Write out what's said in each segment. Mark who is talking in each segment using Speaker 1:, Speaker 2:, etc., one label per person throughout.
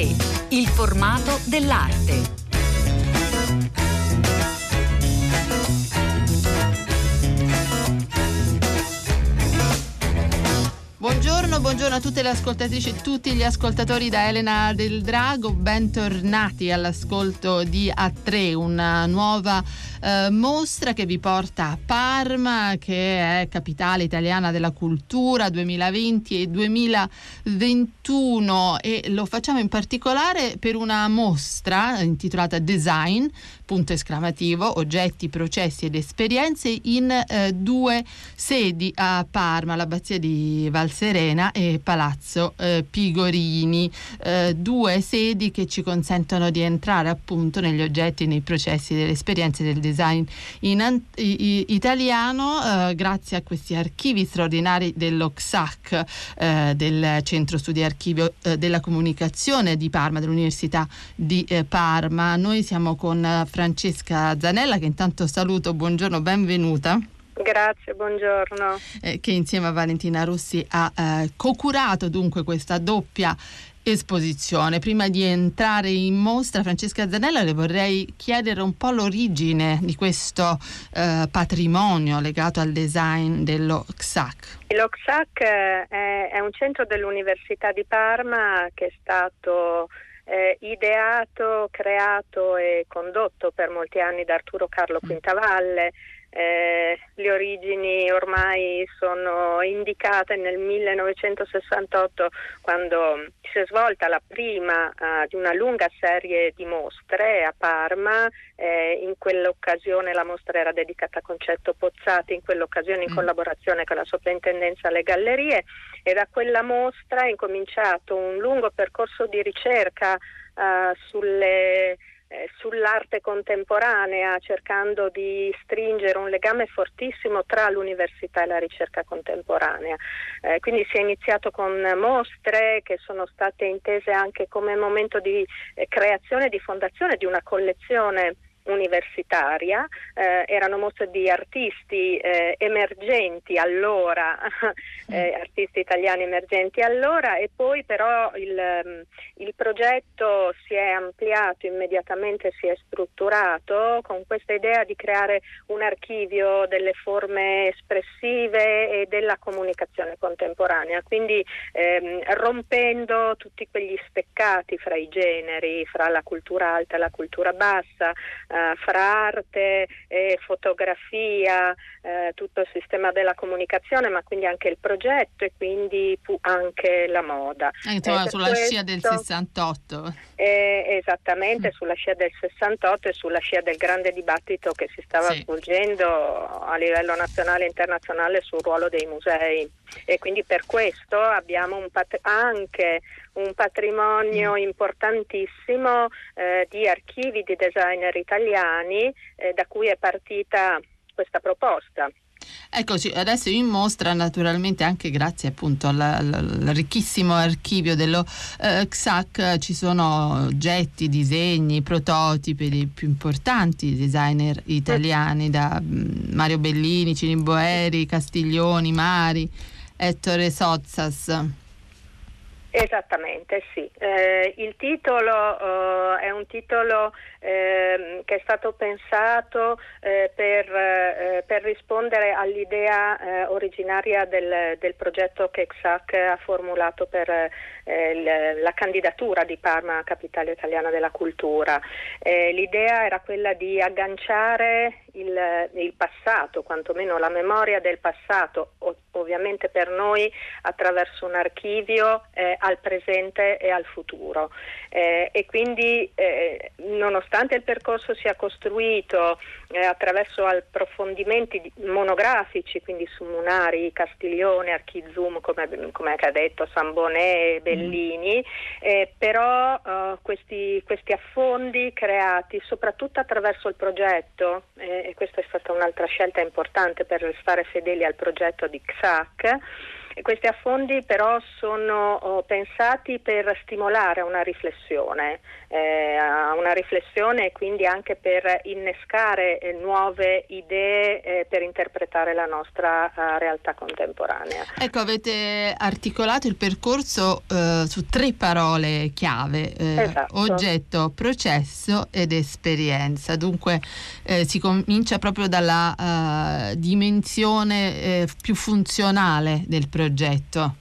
Speaker 1: A3, il formato dell'arte.
Speaker 2: Buongiorno, buongiorno, a tutte le ascoltatrici e tutti gli ascoltatori da Elena del Drago, bentornati all'ascolto di A3, una nuova eh, mostra che vi porta a Parma, che è capitale italiana della cultura 2020 e 2021 e lo facciamo in particolare per una mostra intitolata Design, punto esclamativo, oggetti, processi ed esperienze in eh, due sedi a Parma, l'abbazia di Valserena e Palazzo eh, Pigorini, eh, due sedi che ci consentono di entrare appunto negli oggetti, nei processi delle esperienze del design in i, italiano eh, grazie a questi archivi straordinari dell'OXAC, eh, del Centro Studi Archivio eh, della Comunicazione di Parma, dell'Università di Parma. Noi siamo con Francesca Zanella che intanto saluto, buongiorno, benvenuta.
Speaker 3: Grazie, buongiorno.
Speaker 2: Eh, che insieme a Valentina Rossi ha eh, co-curato dunque questa doppia esposizione. Prima di entrare in mostra, Francesca Zanella, le vorrei chiedere un po' l'origine di questo eh, patrimonio legato al design dello XAC.
Speaker 3: Lo XAC eh, è, è un centro dell'Università di Parma che è stato eh, ideato, creato e condotto per molti anni da Arturo Carlo mm. Quintavalle. Eh, le origini ormai sono indicate nel 1968 quando si è svolta la prima uh, di una lunga serie di mostre a Parma, eh, in quell'occasione la mostra era dedicata a Concetto Pozzati, in quell'occasione in mm. collaborazione con la Soprintendenza alle Gallerie e da quella mostra è incominciato un lungo percorso di ricerca uh, sulle eh, sull'arte contemporanea, cercando di stringere un legame fortissimo tra l'università e la ricerca contemporanea. Eh, quindi si è iniziato con mostre che sono state intese anche come momento di eh, creazione e di fondazione di una collezione universitaria, eh, erano mostre di artisti eh, emergenti allora, eh, artisti italiani emergenti allora e poi però il, mm, il, progetto si è ampliato immediatamente, si è strutturato con questa idea di creare un archivio delle forme espressive e della comunicazione contemporanea, quindi ehm, rompendo tutti quegli steccati fra i generi, fra la cultura alta e la cultura bassa, eh, fra arte e fotografia, eh, tutto il sistema della comunicazione, ma quindi anche il progetto e quindi anche la moda.
Speaker 2: Eh, sulla questo, scia del 68.
Speaker 3: Eh, esattamente, mm. sulla scia del 68 e sulla scia del grande dibattito che si stava sì. svolgendo a livello nazionale e internazionale sul ruolo dei musei. E quindi per questo abbiamo un pat- anche un patrimonio mm. importantissimo eh, di archivi di designer italiani eh, da cui è partita questa proposta.
Speaker 2: Eccoci, adesso in mostra naturalmente anche grazie appunto al, al ricchissimo archivio dello eh, XAC ci sono oggetti, disegni, prototipi dei più importanti designer italiani da mm, Mario Bellini, Cini Boeri, Castiglioni, Mari, Ettore Sozzas.
Speaker 3: Esattamente, sì. Eh, il titolo eh, è un titolo eh, che è stato pensato eh, per, eh, per, rispondere all'idea eh, originaria del, del, progetto che XAC ha formulato per la candidatura di Parma a capitale italiana della cultura. l'idea era quella di agganciare il, il, passato, quantomeno la memoria del passato, ovviamente per noi attraverso un archivio al presente e al futuro. Eh, e quindi eh, nonostante il percorso sia costruito eh, attraverso approfondimenti monografici, quindi su Munari, Castiglione, Archizum, come, come ha detto Sambonè, Bellini, mm. però eh, questi, questi, affondi creati soprattutto attraverso il progetto, eh, e questa è stata un'altra scelta importante per restare fedeli al progetto di XAC, questi affondi però sono oh, pensati per stimolare una riflessione, eh, una riflessione e quindi anche per innescare eh, nuove idee eh, per interpretare la nostra uh, realtà contemporanea.
Speaker 2: Ecco, avete articolato il percorso uh, su tre parole chiave, eh, esatto. oggetto, processo ed esperienza. Dunque eh, si comincia proprio dalla dimensione più funzionale del progetto.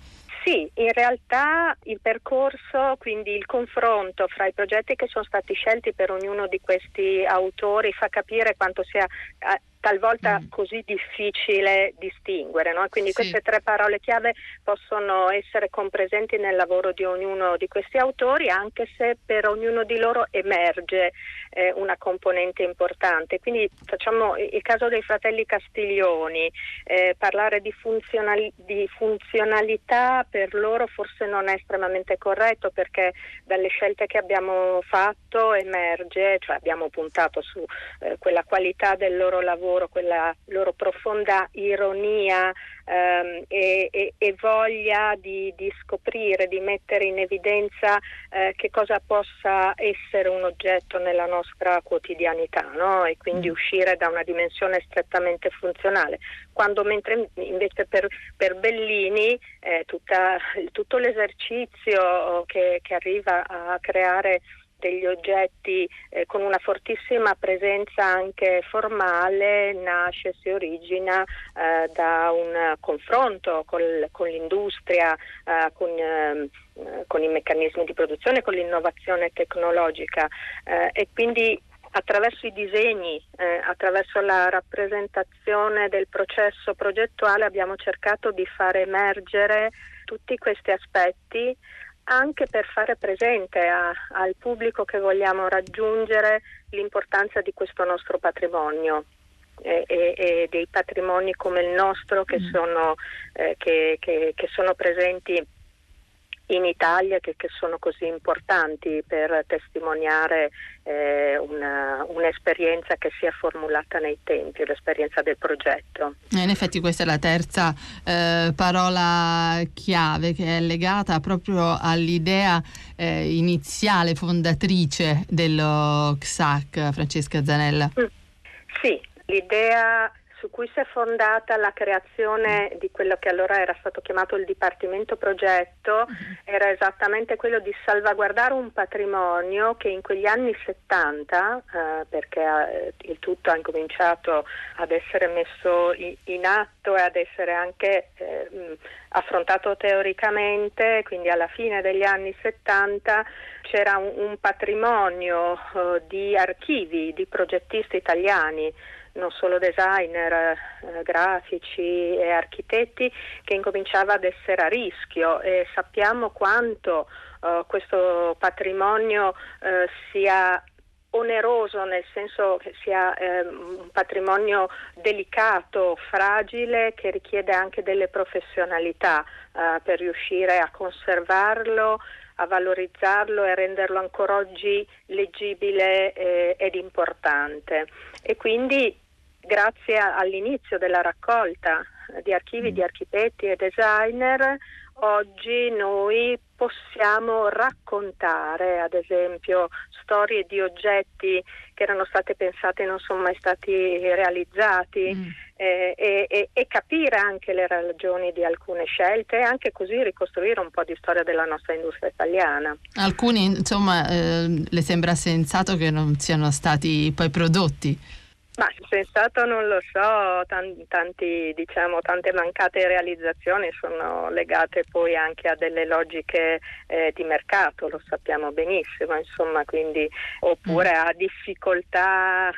Speaker 3: Sì, in realtà il percorso, quindi il confronto fra i progetti che sono stati scelti per ognuno di questi autori fa capire quanto sia eh, talvolta mm. così difficile distinguere. No? Quindi sì. queste tre parole chiave possono essere compresenti nel lavoro di ognuno di questi autori, anche se per ognuno di loro emerge eh, una componente importante. Quindi facciamo il caso dei fratelli Castiglioni, eh, parlare di, funzionali- di, funzionalità per loro forse non è estremamente corretto perché dalle scelte che abbiamo fatto emerge, cioè abbiamo puntato su eh, quella qualità del loro lavoro, quella loro profonda ironia ehm, e, e, e, voglia di, di, scoprire, di mettere in evidenza eh, che cosa possa essere un oggetto nella nostra quotidianità no? e quindi mm. uscire da una dimensione strettamente funzionale. Quando mentre invece per, per Bellini eh, tutta, tutto l'esercizio che, che arriva a creare degli oggetti eh, con una fortissima presenza anche formale nasce, si origina eh, da un confronto col, con l'industria, eh, con, ehm, con, i meccanismi di produzione, con l'innovazione tecnologica. Eh, e quindi attraverso i disegni, eh, attraverso la rappresentazione del processo progettuale abbiamo cercato di far emergere tutti questi aspetti anche per fare presente a, al pubblico che vogliamo raggiungere l'importanza di questo nostro patrimonio. E, e, e dei patrimoni come il nostro che, mm. sono, eh, che, che, che sono presenti in Italia che, che, sono così importanti per testimoniare eh, una, un'esperienza che sia formulata nei tempi, l'esperienza del progetto.
Speaker 2: Eh, in effetti questa è la terza eh, parola chiave che è legata proprio all'idea eh, iniziale, fondatrice dello XAC, Francesca Zanella. Mm.
Speaker 3: Sì, l'idea su cui si è fondata la creazione di quello che allora era stato chiamato il Dipartimento Progetto, era esattamente quello di salvaguardare un patrimonio che in quegli anni 70, eh, perché eh, il tutto ha incominciato ad essere messo in atto e ad essere anche eh, affrontato teoricamente, quindi alla fine degli anni 70 c'era un, un patrimonio eh, di archivi di progettisti italiani non solo designer, eh, grafici e architetti, che incominciava ad essere a rischio. E sappiamo quanto eh, questo patrimonio eh, sia oneroso nel senso che sia eh, un patrimonio delicato, fragile, che richiede anche delle professionalità eh, per riuscire a conservarlo, a valorizzarlo e a renderlo ancora oggi leggibile eh, ed importante. E quindi grazie all'inizio della raccolta di archivi di mm. architetti e designer, oggi noi possiamo raccontare, ad esempio, storie di oggetti che erano state pensate e non sono mai stati realizzati mm. eh, e, e, capire anche le ragioni di alcune scelte e anche così ricostruire un po' di storia della nostra industria italiana.
Speaker 2: Alcuni, insomma, eh, le sembra sensato che non siano stati poi prodotti.
Speaker 3: Ma sensato non lo so, tanti, diciamo, tante mancate realizzazioni sono legate poi anche a delle logiche eh, di mercato, lo sappiamo benissimo, insomma, quindi, oppure mm. a difficoltà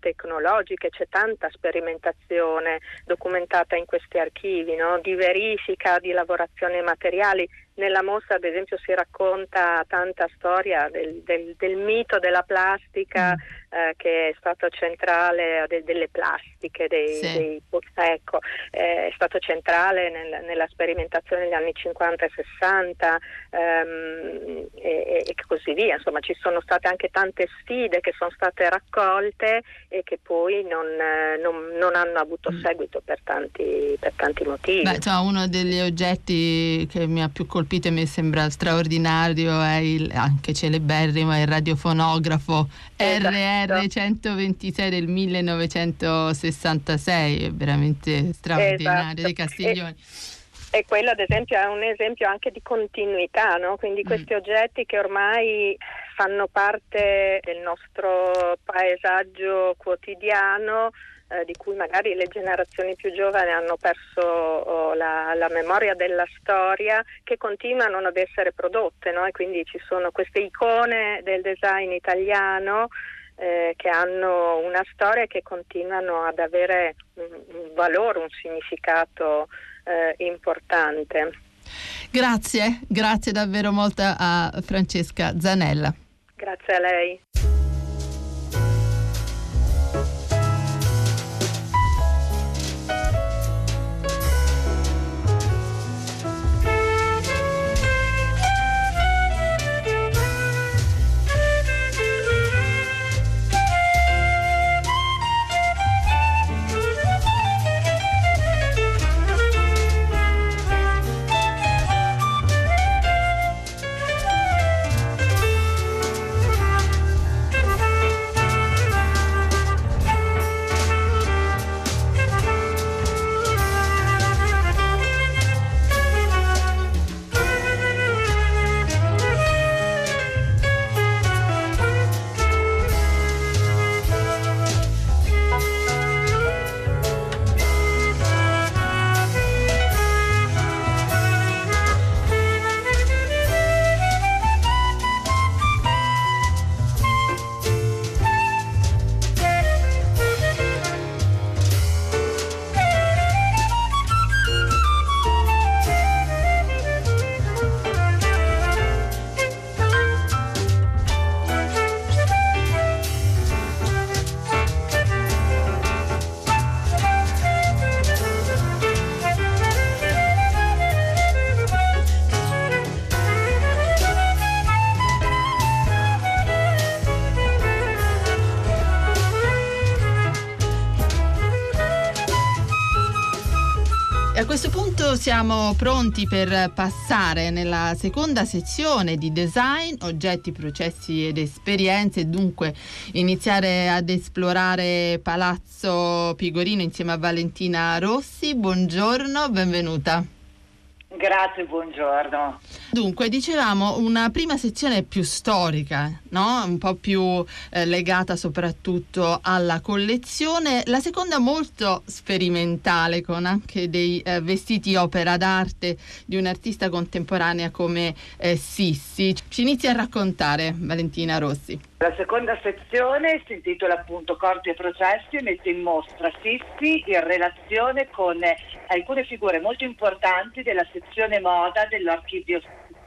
Speaker 3: tecnologiche, c'è tanta sperimentazione documentata in questi archivi, no? di verifica, di lavorazione materiali nella mostra ad esempio si racconta tanta storia del, del, del mito della plastica mm. Eh, che è stato centrale, de, delle plastiche, dei, sì. dei, ecco, eh, è stato centrale nel, nella sperimentazione negli anni 50 e 60 ehm, e, e, così via. Insomma ci sono state anche tante sfide che sono state raccolte e che poi non, eh, non, non hanno avuto mm. seguito per tanti, per tanti motivi.
Speaker 2: Beh, cioè, uno degli oggetti che mi ha più colpito e mi sembra straordinario è il, anche celeberrimo è il radiofonografo esatto. RR126 del 1966, è veramente straordinario esatto. dei Castiglioni.
Speaker 3: E- e quello ad esempio è un esempio anche di continuità, no? quindi mm. questi mm. oggetti che ormai fanno parte del nostro paesaggio quotidiano, eh, di cui magari le generazioni più giovani hanno perso oh, la, la, memoria della storia, che continuano ad essere prodotte no? e quindi ci sono queste icone del design italiano eh, che hanno una storia e che continuano ad avere un, valore, un significato eh, importante.
Speaker 2: Grazie, grazie davvero molto a Francesca Zanella.
Speaker 3: Grazie a lei.
Speaker 2: Siamo pronti per passare nella seconda sezione di design, oggetti, processi ed esperienze e dunque iniziare ad esplorare Palazzo Pigorino insieme a Valentina Rossi. Buongiorno, benvenuta.
Speaker 4: Grazie, buongiorno.
Speaker 2: Dunque, dicevamo una prima sezione più storica, no? un po' più eh, legata soprattutto alla collezione, la seconda molto sperimentale con anche dei eh, vestiti opera d'arte di un'artista contemporanea come eh, Sissi. Ci inizia a raccontare Valentina Rossi.
Speaker 4: La seconda sezione si intitola appunto Corpi e processi e mette in mostra Sissi in relazione con alcune figure molto importanti della sezione moda dell'archivio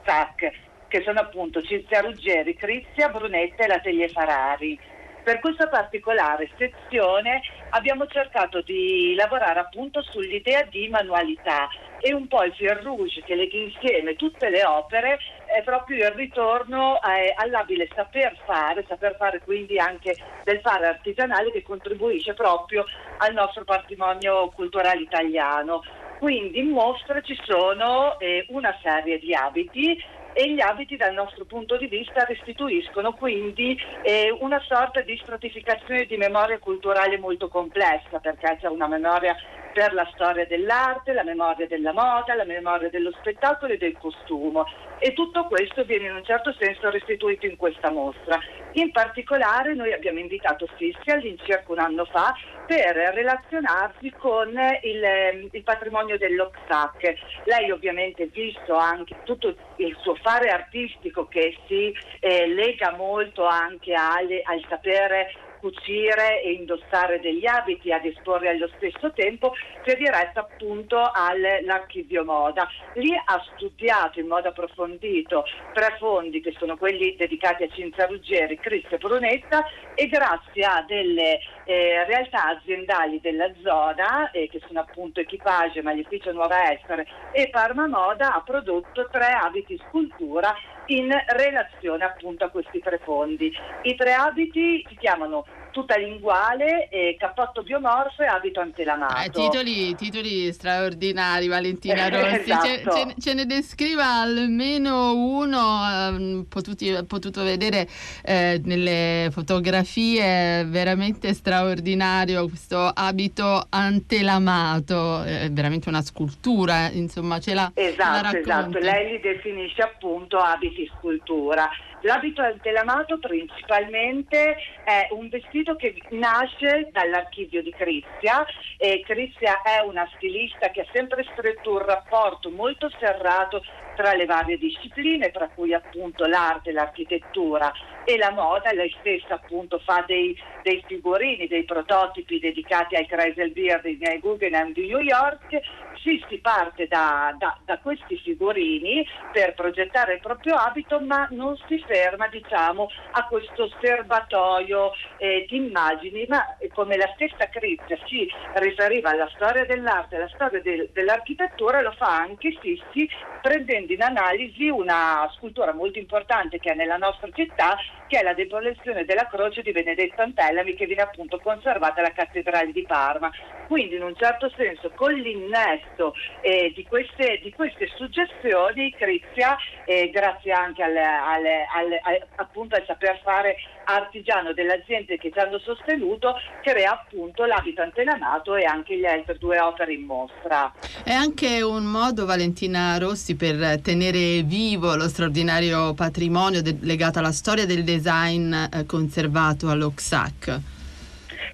Speaker 4: SAC, che sono appunto Cinzia Ruggeri, Crizia Brunetta e l'Atelier Farari. Per questa particolare sezione abbiamo cercato di lavorare appunto sull'idea di manualità e un po' il fil rouge che lega insieme tutte le opere è proprio il ritorno eh, all'abile saper fare, saper fare quindi anche del fare artigianale che contribuisce proprio al nostro patrimonio culturale italiano. Quindi in mostra ci sono eh, una serie di abiti e gli abiti dal nostro punto di vista restituiscono quindi eh, una sorta di stratificazione di memoria culturale molto complessa perché c'è una memoria per la storia dell'arte, la memoria della moda, la memoria dello spettacolo e del costume e tutto questo viene in un certo senso restituito in questa mostra. In particolare noi abbiamo invitato Fissi all'incirca un anno fa per relazionarsi con il, il patrimonio dell'Oxac. Lei ovviamente ha visto anche tutto il suo fare artistico che si eh, lega molto anche alle, al sapere cucire e indossare degli abiti, ad esporre allo stesso tempo, si è diretta appunto all'archivio moda. Lì ha studiato in modo approfondito tre fondi che sono quelli dedicati a Cinzia Ruggeri, Cristo e Brunetta e grazie a delle eh, realtà aziendali della zona, eh, che sono appunto Equipage, Maleficio Nuova Essere e Parma Moda, ha prodotto tre abiti scultura in relazione appunto a questi tre fondi. I tre abiti si chiamano tuta linguale, eh, cappotto biomorfo e abito antelamato.
Speaker 2: Eh, titoli, titoli, straordinari, Valentina Rossi. esatto. ce, ce, ce, ne descriva almeno uno, eh, potuti, potuto vedere eh, nelle fotografie, veramente straordinario questo abito antelamato, è veramente una scultura, insomma ce la
Speaker 4: Esatto, la esatto, lei li definisce appunto abiti scultura. L'abito antelamato principalmente è un vestito che nasce dall'archivio di Crizia e Crizia è una stilista che ha sempre stretto un rapporto molto serrato tra le varie discipline, tra cui appunto l'arte, l'architettura e la moda. Lei stessa appunto fa dei, dei figurini, dei prototipi dedicati ai Kreiselbeer di Guggenheim di New York. Sì, si parte da, da, da questi figurini per progettare il proprio abito, ma non si ferma diciamo, a questo serbatoio eh, di immagini, ma eh, come la stessa Crizia si riferiva alla storia dell'arte, alla storia del, dell'architettura, lo fa anche Sissi prendendo in analisi una scultura molto importante che è nella nostra città, che è la demolizione della croce di Benedetto Antellami che viene appunto conservata alla cattedrale di Parma. Quindi in un certo senso con l'innesto eh, di, queste, di, queste, suggestioni Crizia, eh, grazie anche alle, alle, alle, appunto al saper fare artigiano delle aziende che ci hanno sostenuto, crea appunto l'abito antenamato e anche le altre due opere in mostra.
Speaker 2: È anche un modo, Valentina Rossi, per tenere vivo lo straordinario patrimonio de- legato alla storia del design eh, conservato all'Oxac.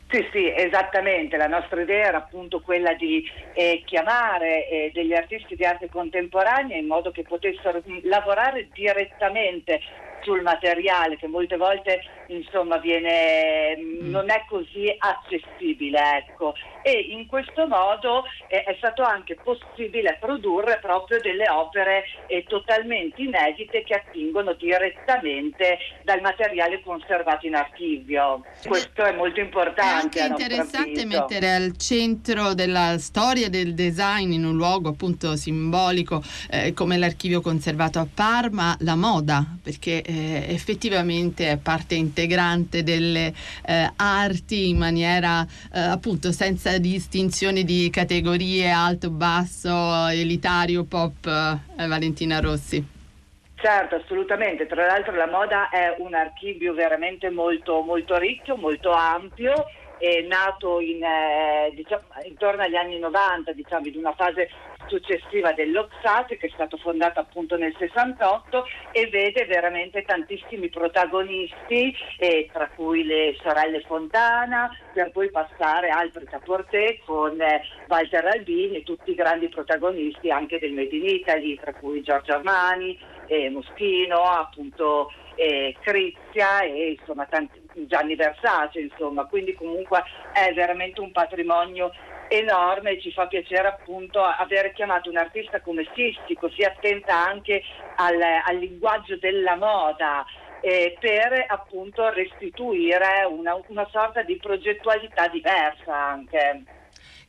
Speaker 4: Sì, sì, esattamente. La nostra idea era appunto quella di eh, chiamare eh, degli artisti di arte contemporanea in modo che potessero lavorare direttamente sul materiale che molte volte insomma viene, mm. non è così accessibile ecco. e in questo modo eh, è stato anche possibile produrre proprio delle opere eh, totalmente inedite che attingono direttamente dal materiale conservato in archivio questo è molto importante
Speaker 2: è anche interessante mettere al centro della storia del design in un luogo appunto simbolico eh, come l'archivio conservato a Parma la moda perché eh, effettivamente è parte integrante delle eh, arti in maniera eh, appunto senza distinzione di categorie alto, basso, elitario, pop, eh, Valentina Rossi.
Speaker 4: Certo, assolutamente. Tra l'altro la moda è un archivio veramente molto, molto ricco, molto ampio nato in, eh, diciamo, intorno agli anni 90, diciamo, in una fase successiva dell'Oxat che è stato fondato appunto nel 68 e vede veramente tantissimi protagonisti eh, tra cui le sorelle Fontana per poi passare al Pretaporte con eh, Walter Albini tutti i grandi protagonisti anche del Made in Italy tra cui Giorgio Armani, eh, Moschino, appunto eh, Crizia e insomma tanti, Gianni Versace insomma. Quindi comunque è veramente un patrimonio enorme e ci fa piacere appunto aver chiamato un artista come Sissi, così attenta anche al, al linguaggio della moda. Eh, per appunto restituire una, una sorta di progettualità diversa anche.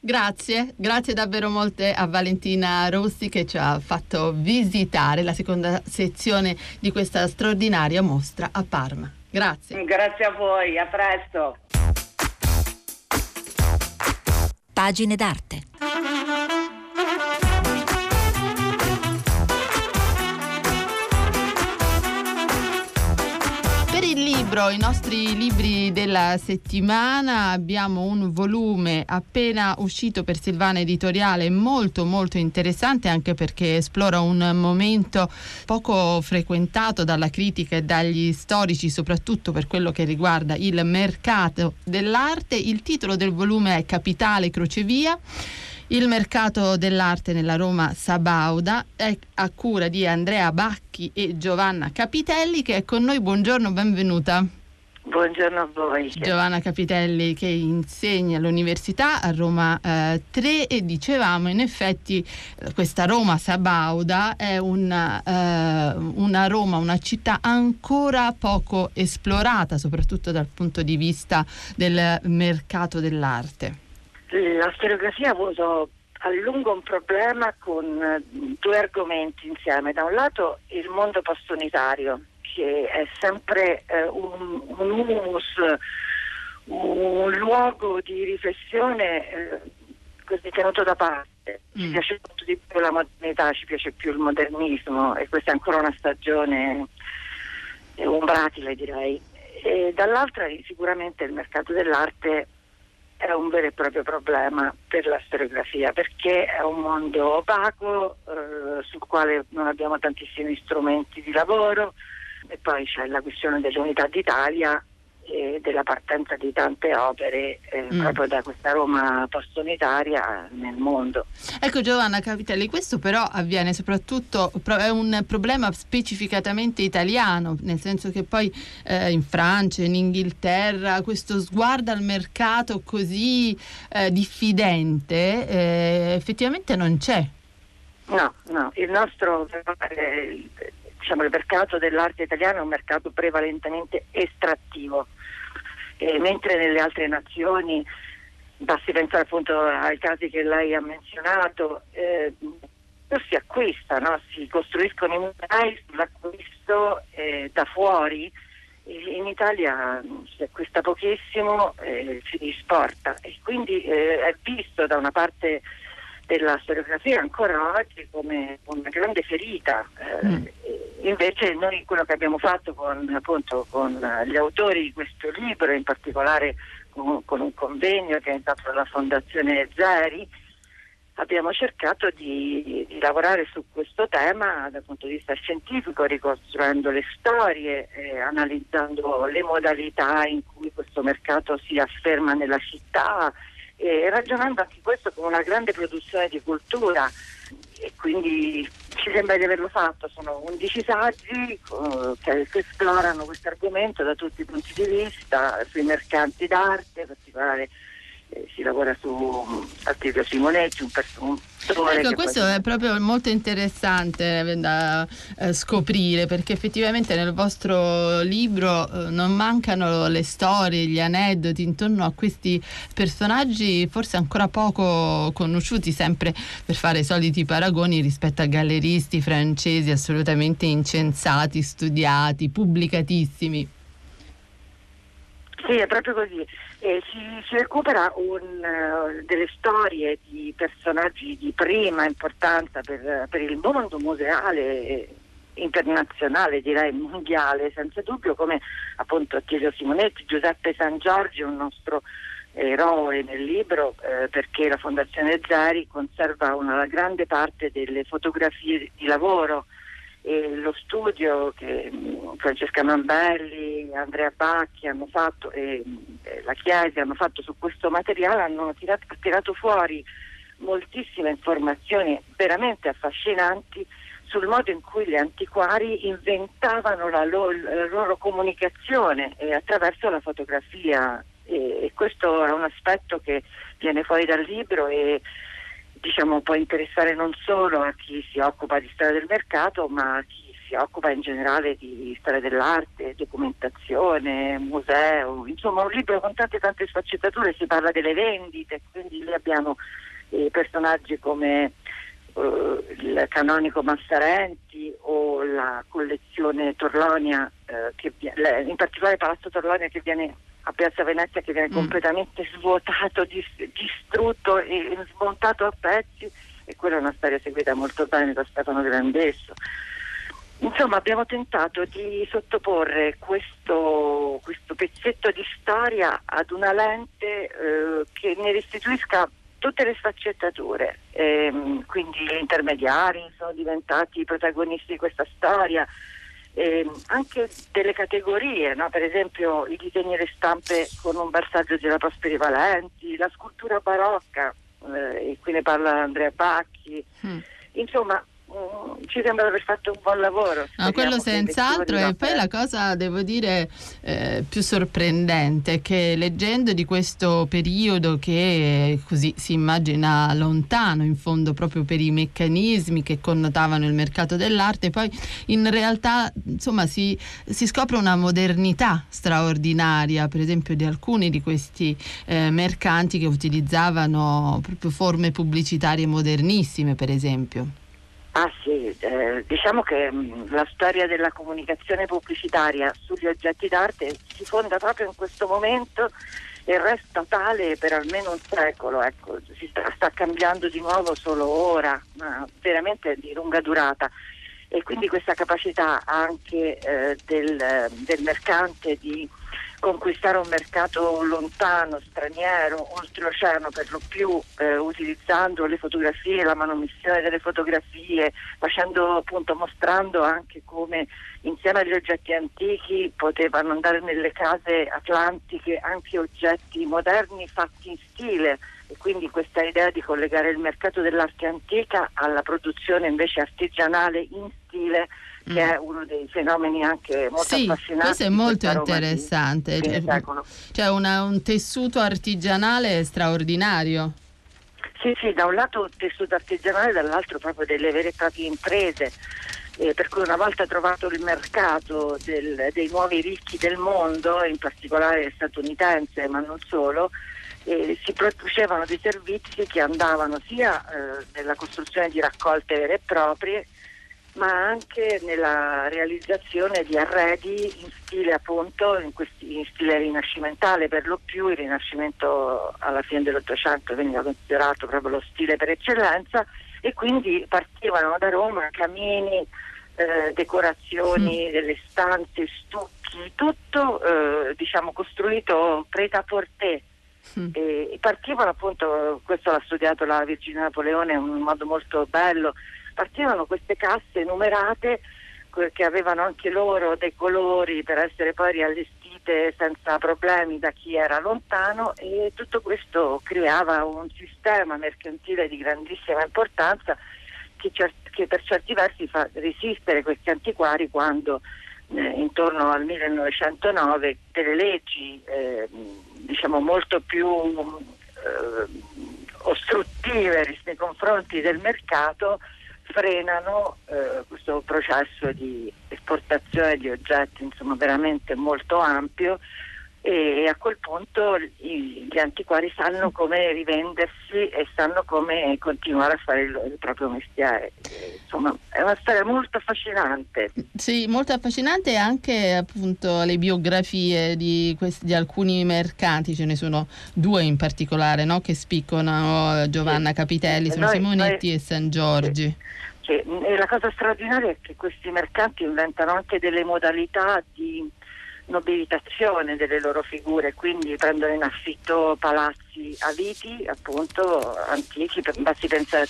Speaker 2: Grazie, grazie davvero molte a Valentina Rossi che ci ha fatto visitare la seconda sezione di questa straordinaria mostra a Parma. Grazie.
Speaker 4: Grazie a voi, a presto.
Speaker 1: Pagine d'arte.
Speaker 2: Libro, i nostri libri della settimana, abbiamo un volume appena uscito per Silvana Editoriale molto molto interessante anche perché esplora un momento poco frequentato dalla critica e dagli storici, soprattutto per quello che riguarda il mercato dell'arte. Il titolo del volume è Capitale Crocevia. Il mercato dell'arte nella Roma Sabauda è a cura di Andrea Bacchi e Giovanna Capitelli che è con noi. Buongiorno, benvenuta.
Speaker 5: Buongiorno a voi.
Speaker 2: Giovanna Capitelli che insegna all'Università a Roma eh, 3 e dicevamo in effetti eh, questa Roma Sabauda è una, eh, una Roma, una città ancora poco esplorata, soprattutto dal punto di vista del mercato dell'arte.
Speaker 5: La storiografia ha avuto a lungo un problema con eh, due argomenti insieme. Da un lato il mondo postunitario che è sempre eh, un, un humus, un luogo di riflessione eh, così tenuto da parte. Mm. Ci piace molto di più la modernità, ci piace più il modernismo e questa è ancora una stagione eh, umbratile direi. E dall'altra sicuramente il mercato dell'arte è un vero e proprio problema per la storiografia perché è un mondo opaco eh, sul quale non abbiamo tantissimi strumenti di lavoro, e poi c'è la questione dell'unità d'Italia e della partenza di tante opere eh, mm. proprio da questa Roma postunitaria nel mondo.
Speaker 2: Ecco Giovanna Capitelli, questo però avviene soprattutto, è un problema specificatamente italiano, nel senso che poi eh, in Francia, in Inghilterra, questo sguardo al mercato così eh, diffidente eh, effettivamente non c'è.
Speaker 5: No, no, il nostro eh, diciamo, il mercato dell'arte italiana è un mercato prevalentemente estrattivo, e mentre nelle altre nazioni, basti pensare appunto ai casi che lei ha menzionato, eh, si acquista, no? si costruiscono i musei sull'acquisto eh, da fuori. In Italia si acquista pochissimo e si esporta e quindi eh, è visto da una parte della storiografia ancora oggi come una grande ferita. Eh, mm. Invece noi quello che abbiamo fatto con, appunto, con gli autori di questo libro, in particolare con, con un convegno che è stato dalla Fondazione Zeri, abbiamo cercato di, di, lavorare su questo tema dal punto di vista scientifico, ricostruendo le storie, eh, analizzando le modalità in cui questo mercato si afferma nella città e ragionando anche questo con una grande produzione di cultura e quindi ci sembra di averlo fatto, sono 11 saggi eh, che, che, esplorano questo argomento da tutti i punti di vista, sui mercanti d'arte, in particolare si lavora su Attilio Simonetti, un, pers- un
Speaker 2: Ecco, questo poi... è proprio molto interessante eh, da eh, scoprire perché effettivamente nel vostro libro eh, non mancano le storie, gli aneddoti intorno a questi personaggi forse ancora poco conosciuti, sempre per fare i soliti paragoni rispetto a galleristi francesi assolutamente incensati, studiati, pubblicatissimi.
Speaker 5: Sì, è proprio così. Eh, si, si, recupera un, uh, delle storie di personaggi di prima importanza per, per il mondo museale internazionale, direi mondiale, senza dubbio, come appunto Attilio Simonetti, Giuseppe San Giorgio, un nostro eroe nel libro, eh, perché la Fondazione Zari conserva una grande parte delle fotografie di lavoro e lo studio che mm, Francesca Mambelli, Andrea Bacchi hanno fatto e, la Chiesa hanno fatto su questo materiale hanno tirato, tirato fuori moltissime informazioni veramente affascinanti sul modo in cui gli antiquari inventavano la loro, la loro comunicazione eh, attraverso la fotografia. E, questo è un aspetto che viene fuori dal libro e diciamo, può interessare non solo a chi si occupa di storia del mercato, ma a chi si occupa in generale di storia dell'arte, documentazione, museo, insomma un libro con tante tante sfaccettature, si parla delle vendite, quindi lì abbiamo eh, personaggi come eh, il canonico Massarenti o la collezione Torlonia, eh, che, in particolare Palazzo Torlonia che viene a Piazza Venezia che viene mm. completamente svuotato, dis- distrutto e smontato a pezzi e quella è una storia seguita molto bene da Stefano Grandesso. Insomma, abbiamo tentato di sottoporre questo, questo pezzetto di storia ad una lente eh, che ne restituisca tutte le sfaccettature. Eh, quindi gli intermediari sono diventati i protagonisti di questa storia, eh, anche delle categorie, no? per esempio i disegni e le stampe con un bersaglio di La Prosperi Valenti, la scultura barocca, eh, qui ne parla Andrea Bacchi, mm. insomma mm, ci sembra aver fatto un buon lavoro.
Speaker 2: No, quello senz'altro e poi la cosa devo dire eh, più sorprendente è che leggendo di questo periodo che così si immagina lontano in fondo proprio per i meccanismi che connotavano il mercato dell'arte, poi in realtà insomma si, si scopre una modernità straordinaria, per esempio di alcuni di questi eh, mercanti che utilizzavano proprio forme pubblicitarie modernissime, per esempio.
Speaker 5: Ah sì, eh, diciamo che mh, mm, la storia della comunicazione pubblicitaria sugli oggetti d'arte si fonda proprio in questo momento e resta tale per almeno un secolo, ecco, si sta, sta cambiando di nuovo solo ora, ma veramente di lunga durata. E quindi questa capacità anche eh, del, del mercante di conquistare un mercato lontano, straniero, oltreoceano per lo più, eh, utilizzando le fotografie, la manomissione delle fotografie, facendo appunto mostrando anche come insieme agli oggetti antichi potevano andare nelle case atlantiche anche oggetti moderni fatti in stile. E quindi questa idea di collegare il mercato dell'arte antica alla produzione invece artigianale in stile che è uno dei fenomeni anche molto
Speaker 2: sì,
Speaker 5: affascinanti.
Speaker 2: Questo è molto interessante, c'è, cioè una, un tessuto artigianale straordinario.
Speaker 5: Sì, sì, da un lato tessuto artigianale, dall'altro proprio delle vere e proprie imprese. Eh, per cui una volta trovato il mercato del, dei nuovi ricchi del mondo, in particolare statunitense, ma non solo, eh, si producevano dei servizi che andavano sia eh, nella costruzione di raccolte vere e proprie, ma anche nella realizzazione di arredi in stile appunto, in, questi, in stile rinascimentale per lo più, il rinascimento alla fine dell'Ottocento veniva considerato proprio lo stile per eccellenza e quindi partivano da Roma camini, eh, decorazioni mm. delle stanze, stucchi, tutto eh, diciamo costruito preta portè. Mm. E partivano appunto, questo l'ha studiato la Virginia Napoleone in un modo molto bello, partivano queste casse numerate che avevano anche loro dei colori per essere poi riallestite senza problemi da chi era lontano e tutto questo creava un sistema mercantile di grandissima importanza che, cer- che per certi versi fa resistere questi antiquari quando eh, intorno al 1909 delle leggi eh, diciamo molto più eh, ostruttive nei confronti del mercato frenano eh, questo processo di esportazione di oggetti insomma, veramente molto ampio e a quel punto gli antiquari sanno come rivendersi e sanno come continuare a fare il, proprio mestiere. Insomma, è una storia molto affascinante.
Speaker 2: Sì, molto affascinante anche appunto le biografie di, questi, di alcuni mercanti, ce ne sono due in particolare no? che spiccano Giovanna sì. Capitelli, sono noi, Simonetti noi, e San Giorgi.
Speaker 5: Sì. E la cosa straordinaria è che questi mercanti inventano anche delle modalità di nobilitazione delle loro figure, quindi prendono in affitto palazzi a viti, appunto antichi, basti pensare a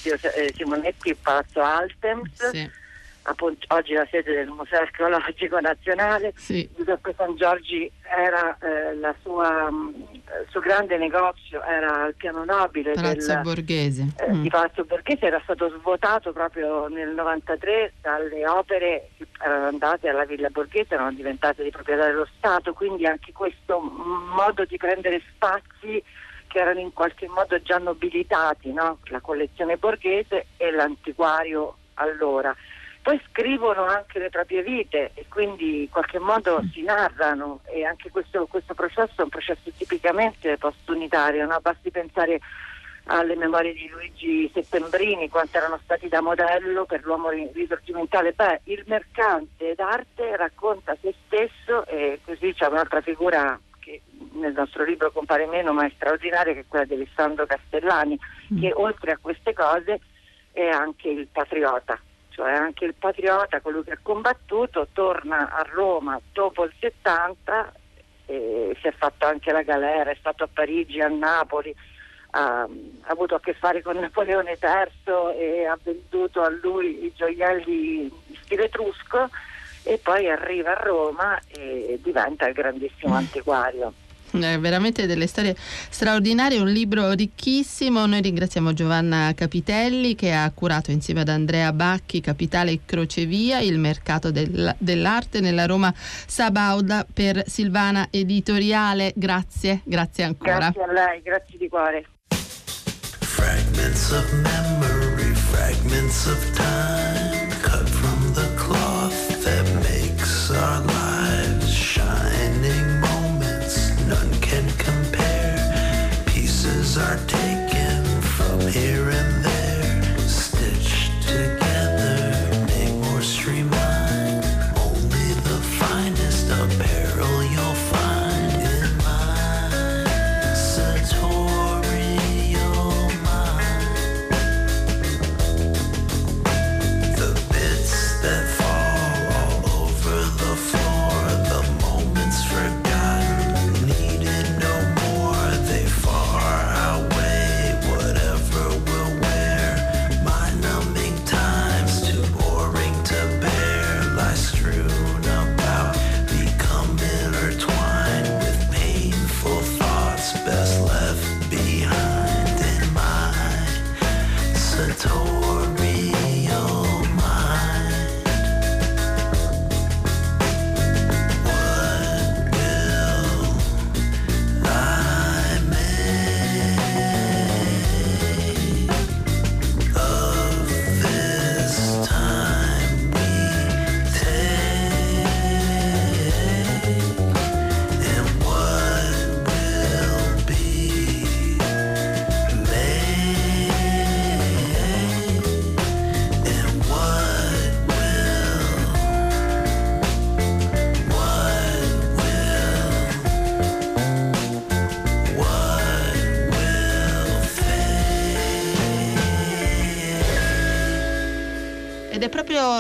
Speaker 5: Simonetti, il palazzo Altems. Sì appunto, oggi la sede del Museo Archeologico Nazionale. Sì. Giuseppe San Giorgi era eh, sua, mm, il suo grande negozio era al piano nobile
Speaker 2: Palazzo del, Borghese.
Speaker 5: Eh, mm. di Palazzo Borghese, era stato svuotato proprio nel 93 dalle opere che erano andate alla Villa Borghese, erano diventate di proprietà dello Stato, quindi anche questo modo di prendere spazi che erano in qualche modo già nobilitati, no? la collezione borghese e l'antiquario allora poi scrivono anche le proprie vite e quindi in qualche modo si narrano e anche questo, questo processo è un processo tipicamente post-unitario, no? basti pensare alle memorie di Luigi Settembrini, quanto erano stati da modello per l'uomo risorgimentale. Beh, il mercante d'arte racconta se stesso e così c'è un'altra figura che nel nostro libro compare meno ma è straordinaria che è quella di Alessandro Castellani, mm. che oltre a queste cose è anche il patriota cioè anche il patriota, quello che ha combattuto, torna a Roma dopo il 70, e si è fatto anche la galera, è stato a Parigi, a Napoli, ha, ha avuto a che fare con Napoleone III e ha venduto a lui i gioielli in stile etrusco e poi arriva a Roma e diventa il grandissimo antiquario.
Speaker 2: Eh, veramente delle storie straordinarie, un libro ricchissimo. Noi ringraziamo Giovanna Capitelli che ha curato insieme ad Andrea Bacchi Capitale e Crocevia il mercato del, dell'arte nella Roma Sabauda per Silvana Editoriale. Grazie, grazie ancora.
Speaker 5: Grazie a lei, grazie di cuore.
Speaker 6: Fragments of memory, fragments of time, are taken from here and there,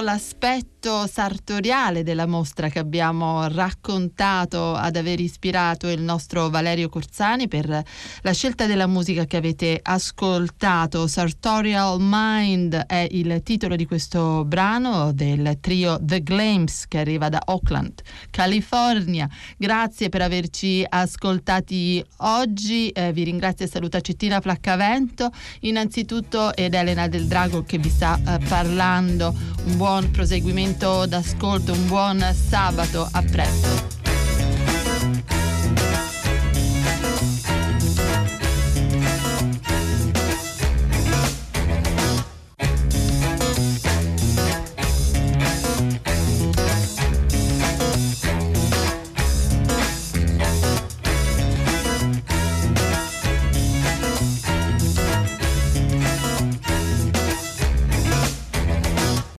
Speaker 2: Proprio l'aspetto sartoriale della mostra che abbiamo raccontato ad aver ispirato il nostro Valerio Corsani per la scelta della musica che avete ascoltato. Sartorial Mind è il titolo di questo brano del trio The Glames che arriva da Oakland, California. Grazie per averci ascoltati oggi. Eh, vi ringrazio e saluta Cettina Flaccavento innanzitutto ed Elena Del Drago che vi sta eh, parlando. Un buon proseguimento d'ascolto, un buon sabato, a presto.